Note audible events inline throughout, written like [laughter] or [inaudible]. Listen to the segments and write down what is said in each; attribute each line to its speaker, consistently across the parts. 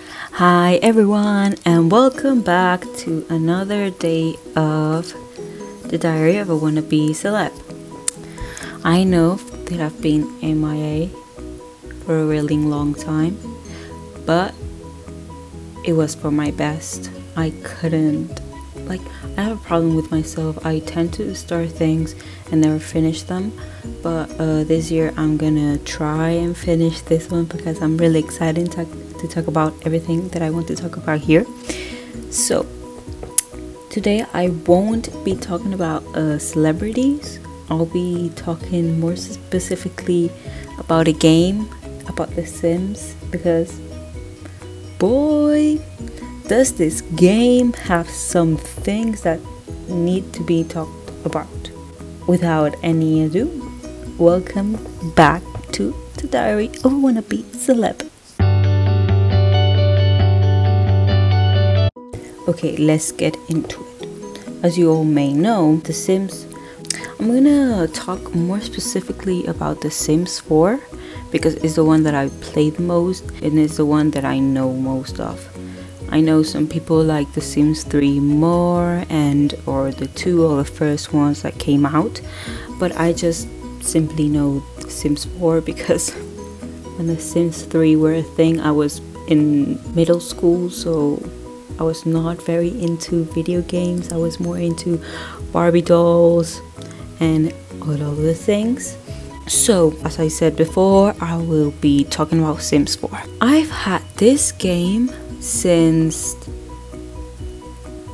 Speaker 1: Hi, everyone, and welcome back to another day of the Diary of a Wannabe Celeb. I know that I've been MIA for a really long time, but it was for my best. I couldn't, like, I have a problem with myself. I tend to start things and never finish them, but uh, this year I'm gonna try and finish this one because I'm really excited to to talk about everything that I want to talk about here. So, today I won't be talking about uh, celebrities, I'll be talking more specifically about a game, about The Sims, because boy, does this game have some things that need to be talked about. Without any ado, welcome back to the Diary of Wannabe Celeb. Okay, let's get into it. As you all may know, The Sims. I'm gonna talk more specifically about The Sims 4 because it's the one that I played the most and it's the one that I know most of. I know some people like The Sims 3 more and or the two or the first ones that came out, but I just simply know The Sims 4 [laughs] because when The Sims 3 were a thing, I was in middle school, so I was not very into video games. I was more into Barbie dolls and all of the things. So, as I said before, I will be talking about Sims 4. I've had this game since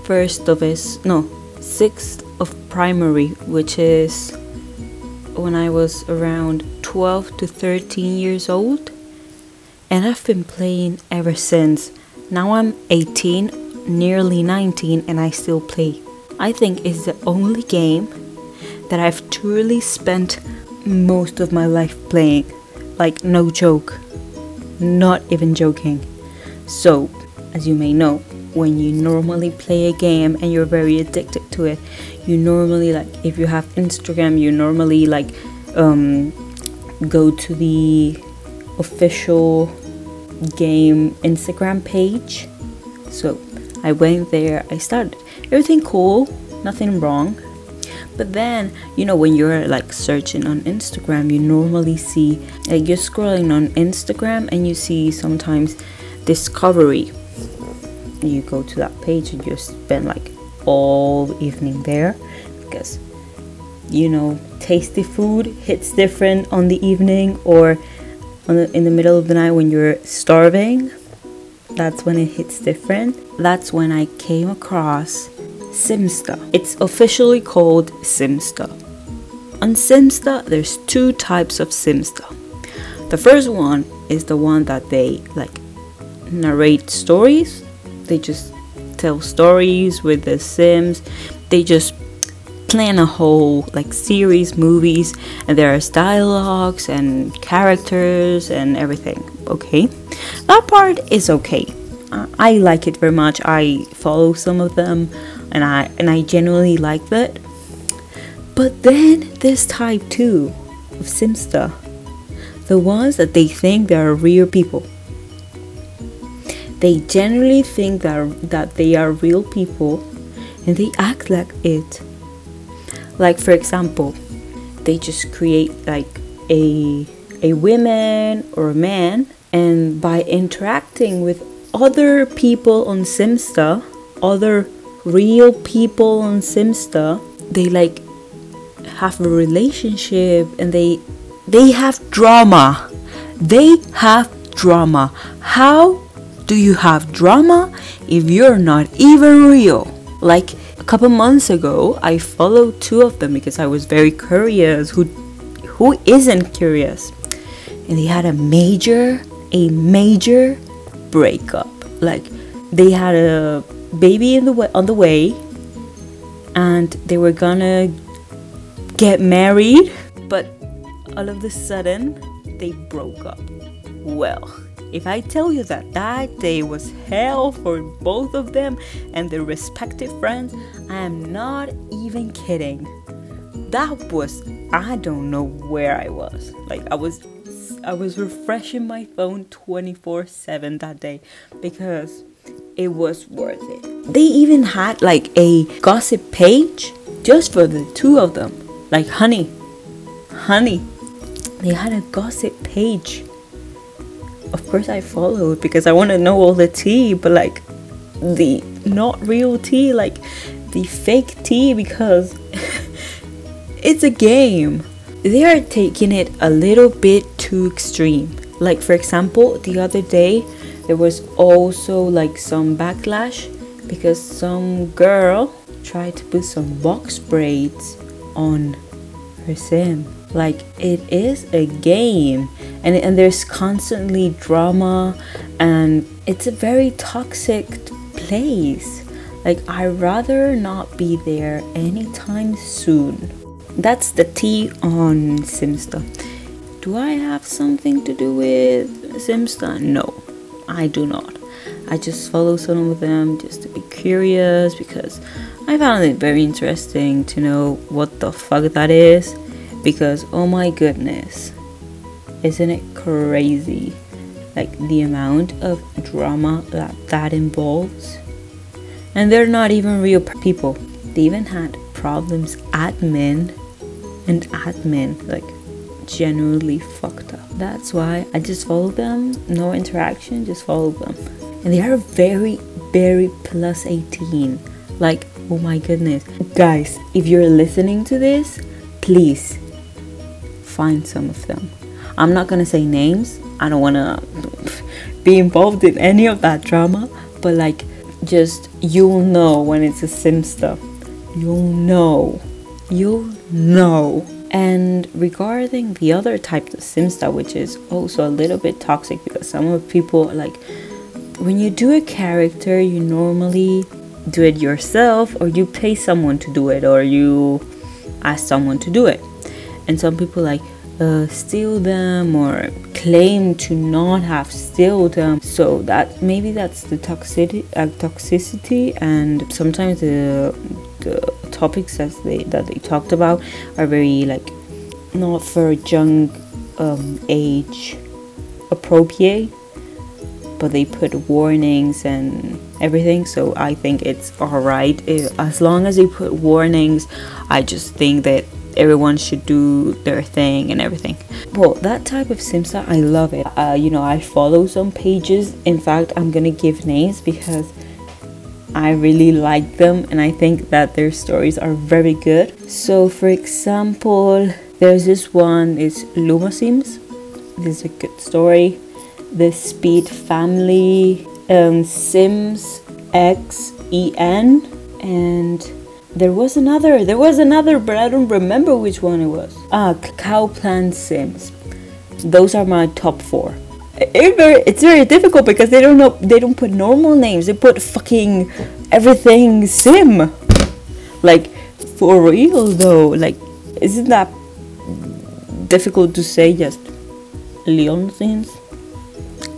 Speaker 1: first of its no, sixth of primary, which is when I was around 12 to 13 years old. And I've been playing ever since. Now I'm 18, nearly 19, and I still play. I think it's the only game that I've truly spent most of my life playing. Like, no joke. Not even joking. So, as you may know, when you normally play a game and you're very addicted to it, you normally, like, if you have Instagram, you normally, like, um, go to the official game Instagram page. So I went there, I started everything cool, nothing wrong. But then, you know, when you're like searching on Instagram, you normally see like you're scrolling on Instagram and you see sometimes discovery. You go to that page and you spend like all evening there because you know tasty food hits different on the evening or the, in the middle of the night when you're starving that's when it hits different. That's when i came across simsta it's officially called simsta on simsta there's two types of simsta the first one is the one that they like narrate stories. They just tell stories with the sims. They just plan a whole like series movies and there's dialogues and characters and everything okay? That part is okay. Uh, i like it very much. I follow some of them and i and i genuinely like that. But then there's type 2 of simsta. The ones that they think they are real people. They generally think that, that they are real people and they act like it like for example they just create like a a woman or a man and by interacting with other people on simsta other real people on simsta they like have a relationship and they they have drama. They have drama. How do you have drama if you're not even real? Like couple months ago, I followed two of them because I was very curious. Who, who isn't curious? And they had a major, a major breakup. Like they had a baby in the way, on the way, and they were gonna get married, but all of a sudden they broke up. Well, if I tell you that that day was hell for both of them and their respective friends, I am not even kidding. That was, I don't know where I was. Like, I was I was refreshing my phone 24/7 that day because it was worth it. They even had like a gossip page just for the two of them. Like honey. Honey. They had a gossip page. Of course I followed because I want to know all the tea, but like the not real tea, like the fake tea because [laughs] it's a game. They are taking it a little bit too extreme. Like for example, the other day there was also like some backlash because some girl tried to put some box braids on her sim. Like it is a game and and there's constantly drama and it's a very toxic place. Like I'd rather not be there anytime soon. That's the tea on Simsta. Do I have something to do with Simsta? No, I do not. I just follow some of them just to be curious because I found it very interesting to know what the fuck that is. Because oh my goodness, isn't it crazy? Like the amount of drama that that involves. And they're not even real people. They even had problems admin and admin like genuinely fucked up. That's why I just follow them, no interaction, just follow them. And they are very, very plus 18. Like, oh my goodness. Guys, if you're listening to this, please find some of them. I'm not gonna say names, I don't wanna be involved in any of that drama, but like, just you'll know when it's a simsta. You'll know. You'll know. And regarding the other type of simsta, which is also a little bit toxic because some of people like when you do a character, you normally do it yourself or you pay someone to do it or you ask someone to do it. And some people like uh, steal them or claim to not have steal them. So that maybe that's the toxicity, uh, toxicity, and sometimes the the topics that they that they talked about are very like not for young um, age appropriate but they put warnings and everything so i think it's all right as long as they put warnings i just think that everyone should do their thing and everything well that type of simsta i love it uh, you know i follow some pages in fact i'm gonna give names because I really like them and I think that their stories are very good. So for example, there's this one is Luma Sims. This is a good story. The Speed Family, um, Sims X E N, and there was another. There was another, but I don't remember which one it was. Ah, Cow Plant Sims. Those are my top four it very, it's very difficult because they don't know they don't put normal names they put fucking everything sim like for real though like isn't that difficult to say just leon sims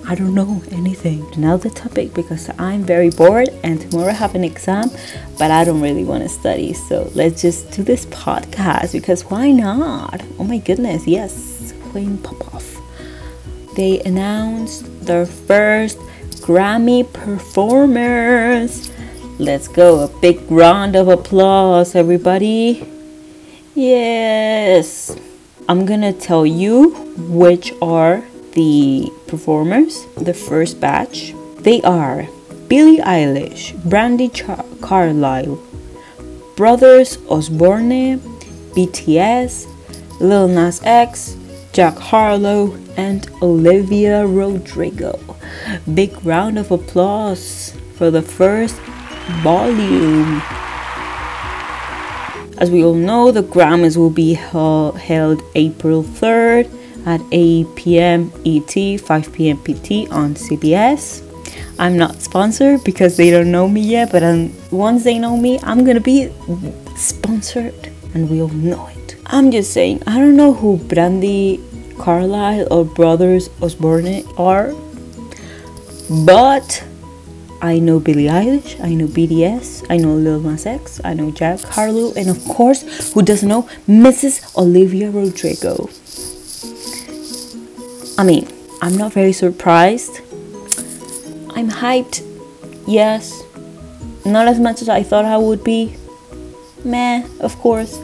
Speaker 1: i don't know anything. Another topic because i'm very bored and tomorrow i have an exam but i don't really want to study. So let's just do this podcast because why not? Oh my goodness yes queen popoff. They announced their first Grammy performers. Let's go, a big round of applause, everybody. Yes, I'm gonna tell you which are the performers. The first batch they are Billie Eilish, Brandi Char- Carlile, Brothers Osborne, BTS, Lil Nas X, Jack Harlow, and Olivia Rodrigo. Big round of applause for the first volume. As we all know, the Grammys will be held April 3rd at 8 p.m. ET, 5 p.m. PT on CBS. I'm not sponsored because they don't know me yet, but once they know me, I'm gonna be sponsored and we all know it. I'm just saying, I don't know who Brandi Carlile or Brothers Osborne are. But I know Billie Eilish, I know BTS, I know Lil Nas X, I know Jack Harlow, and of course, who doesn't know Mrs. Olivia Rodrigo. I mean, I'm not very surprised. I'm hyped, yes. Not as much as I thought I would be. Meh, of course.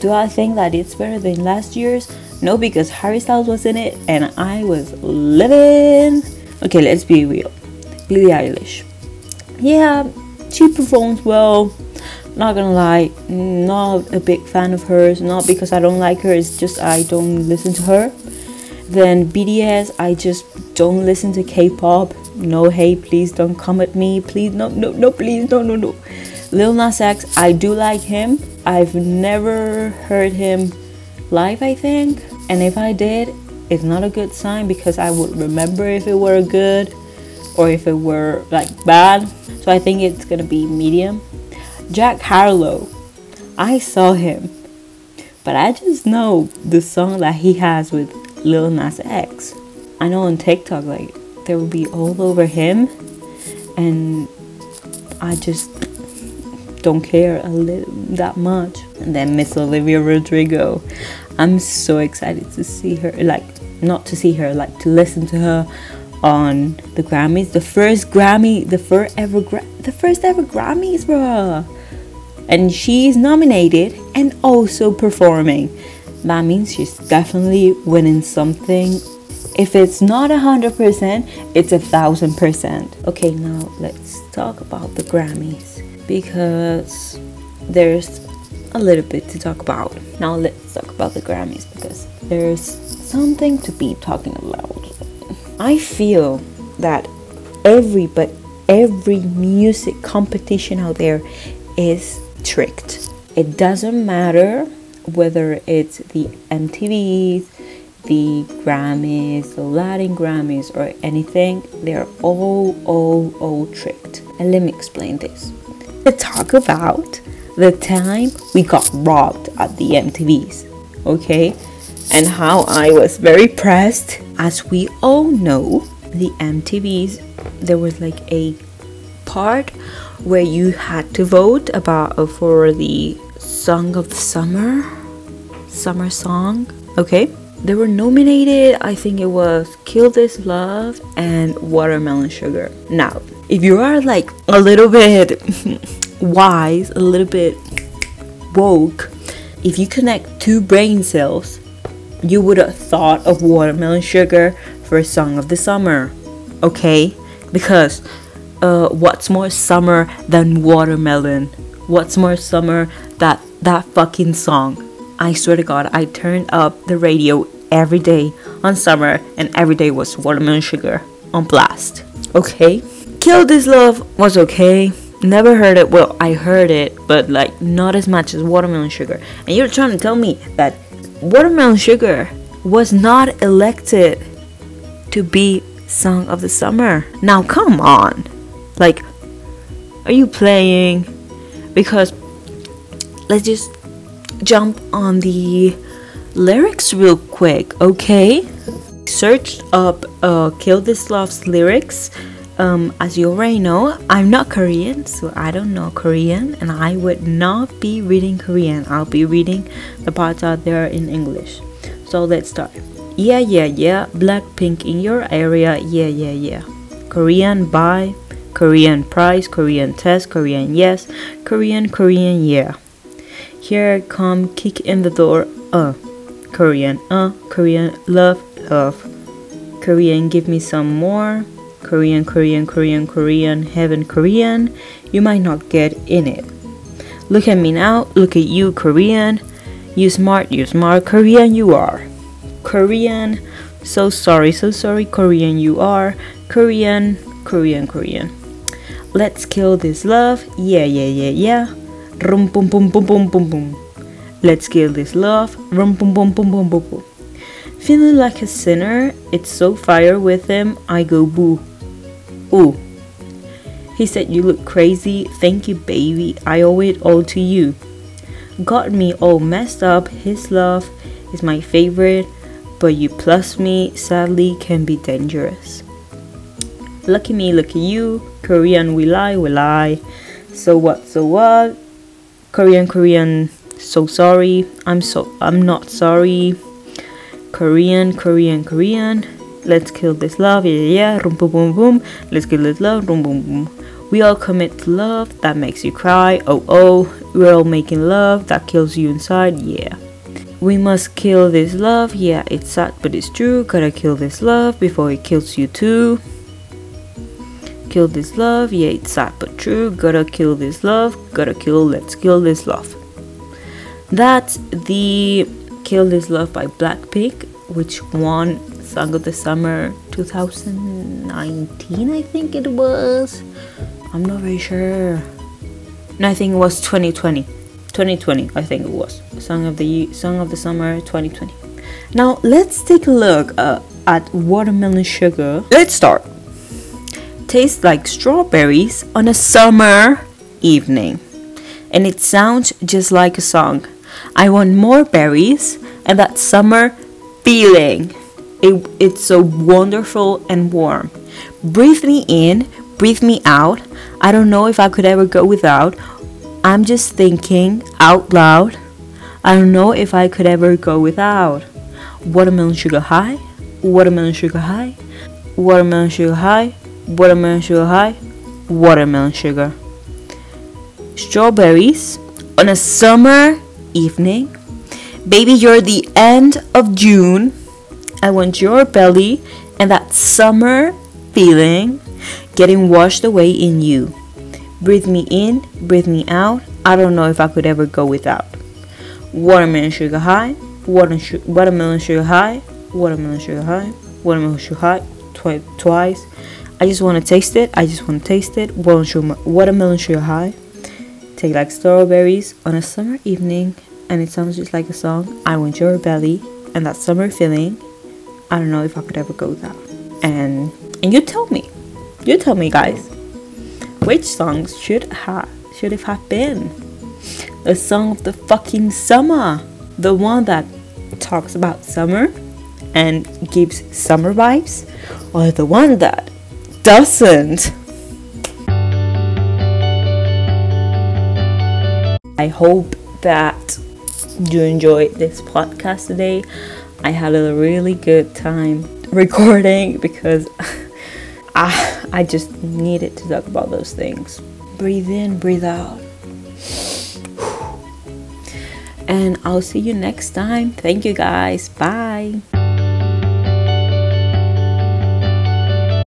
Speaker 1: Do I think that it's better than last year's? No, because Harry Styles was in it and I was living. Okay, let's be real. Billie Eilish. Yeah, she performs well. Not gonna lie, not a big fan of hers. Not because I don't like her, it's just I don't listen to her. Then BTS, I just don't listen to K-pop. No, hey, please don't come at me. Please, no, no, no, please, no, no, no. Lil Nas X, I do like him. I've never heard him live, I think. And if I did, it's not a good sign because I would remember if it were good or if it were like bad. So I think it's gonna be medium. Jack Harlow, I saw him, but I just know the song that he has with Lil Nas X. I know on TikTok, like, there will be all over him, and I just don't care a little that much. And then Miss Olivia Rodrigo, I'm so excited to see her, like, not to see her, like, to listen to her on the Grammys. The first Grammy, the first ever, gra- the first ever Grammys, bruh. And she's nominated and also performing. That means she's definitely winning something. If it's not a hundred percent, it's a thousand percent. Okay, now let's talk about the Grammys because there's a little bit to talk about. Now let's talk about the Grammys because there's something to be talking about. I feel that every but every music competition out there is tricked. It doesn't matter whether it's the MTVs, the Grammys, the Latin Grammys, or anything, they're all, all, all tricked. And let me explain this. To talk about the time we got robbed at the MTVs, okay? And how I was very pressed. As we all know, the MTVs, there was like a part where you had to vote about uh, for the song of the summer, summer song, okay? They were nominated, I think it was Kill This Love and Watermelon Sugar. Now, if you are like a little bit [laughs] wise, a little bit woke, if you connect two brain cells, you would have thought of watermelon sugar for a song of the summer. Okay? Because uh, what's more summer than watermelon? What's more summer that that fucking song? I swear to God, I turned up the radio every day on summer, and every day was watermelon sugar on blast. Okay, Kill This Love was okay. Never heard it. Well, I heard it, but like not as much as watermelon sugar. And you're trying to tell me that watermelon sugar was not elected to be song of the summer. Now, come on. Like, are you playing? Because let's just jump on the lyrics real quick, okay? Searched up uh, Kill This Love's lyrics. Um, as you already know, I'm not Korean, so I don't know Korean, and I would not be reading Korean. I'll be reading the parts out there in English. So let's start. Yeah, yeah, yeah. Blackpink in your area. Yeah, yeah, yeah. Korean bye. Korean price. Korean test. Korean yes. Korean, Korean yeah. Here come, kick in the door. Uh. Korean, uh. Korean, love, love. Korean, give me some more. Korean, Korean, Korean, Korean, heaven, Korean. You might not get in it. Look at me now, look at you, Korean. You smart, you smart, Korean you are. Korean, so sorry, so sorry, Korean you are. Korean, Korean, Korean. Let's kill this love, yeah, yeah, yeah, yeah. Rum pum pum pum pum pum pum. Let's kill this love, rum pum pum pum pum pum pum. Feeling like a sinner, it's so fire with him, I go boo. Ooh. He said, You look crazy. Thank you, baby. I owe it all to you. Got me all messed up. His love is my favorite, but you plus me sadly can be dangerous. Lucky me, lucky you. Korean, we lie, we lie. So what, so what? Korean, Korean, so sorry. I'm so, I'm not sorry. Korean, Korean, Korean. Let's kill this love, yeah, yeah, yeah. Rum, boom, boom, boom. Let's kill this love, rum, boom, boom. We all commit to love that makes you cry, oh, oh. We're all making love that kills you inside, yeah. We must kill this love, yeah, it's sad but it's true. Gotta kill this love before it kills you too. Kill this love, yeah, it's sad but true. Gotta kill this love, gotta kill, let's kill this love. That's the Kill This Love by Blackpink, which won Song of the Summer 2019, I think it was. I'm not very sure. No, I think it was 2020. 2020, I think it was. Song of the Song of the Summer 2020. Now let's take a look uh, at Watermelon Sugar. Let's start. Tastes like strawberries on a summer evening. And it sounds just like a song. I want more berries and that summer feeling. It, it's so wonderful and warm. Breathe me in, breathe me out. I don't know if I could ever go without. I'm just thinking out loud. I don't know if I could ever go without. Watermelon sugar high, watermelon sugar high, watermelon sugar high, watermelon sugar high, watermelon sugar. Strawberries on a summer evening. Baby, you're the end of June. I want your belly and that summer feeling getting washed away in you. Breathe me in, breathe me out. I don't know if I could ever go without. Watermelon sugar high, watermelon sugar high, watermelon sugar high, watermelon sugar high, twi- twice. I just want to taste it. I just want to taste it. Watermelon sugar, high. Take like strawberries on a summer evening, and it sounds just like a song. I want your belly and that summer feeling. I don't know if I could ever go without. And and you tell me, you tell me, guys, which songs should have should have been a song of the fucking summer, the one that talks about summer and gives summer vibes, or the one that doesn't? I hope that you enjoyed this podcast today. I had a really good time [laughs] recording because [laughs] I, I just needed to talk about those things. Breathe in, breathe out. [sighs] And I'll see you next time. Thank you guys. Bye.